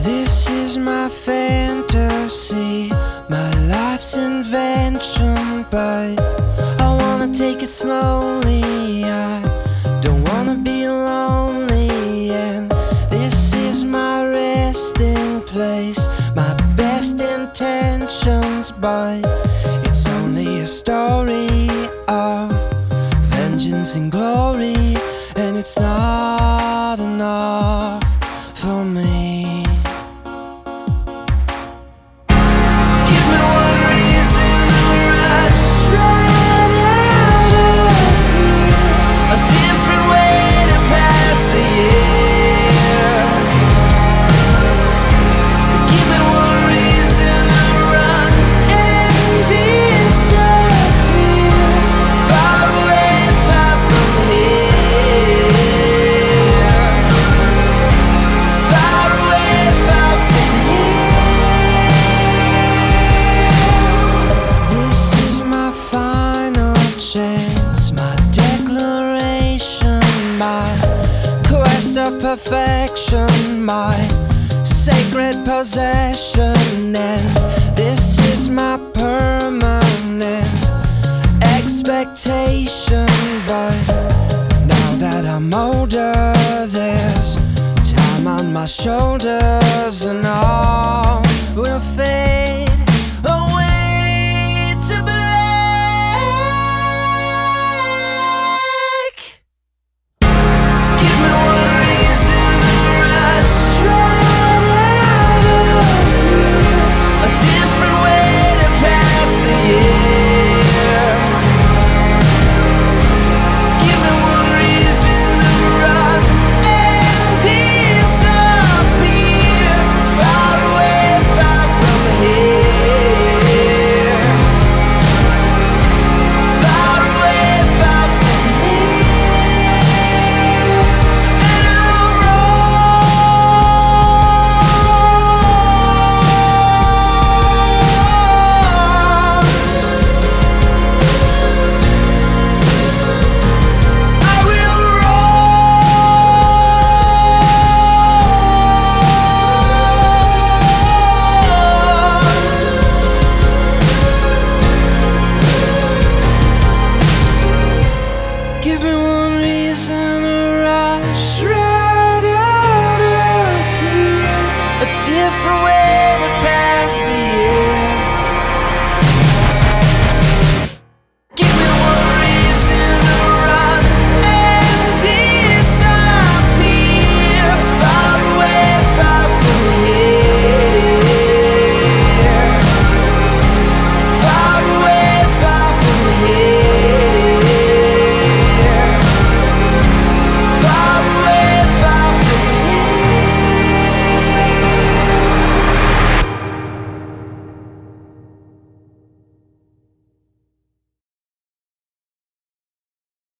This is my fantasy, my life's invention, but I wanna take it slowly. I don't wanna be lonely, and this is my resting place, my best intentions, but it's only a story of vengeance and glory, and it's not enough for me. Of perfection, my sacred possession, and this is my permanent expectation. But now that I'm older, there's time on my shoulders, and all will fade one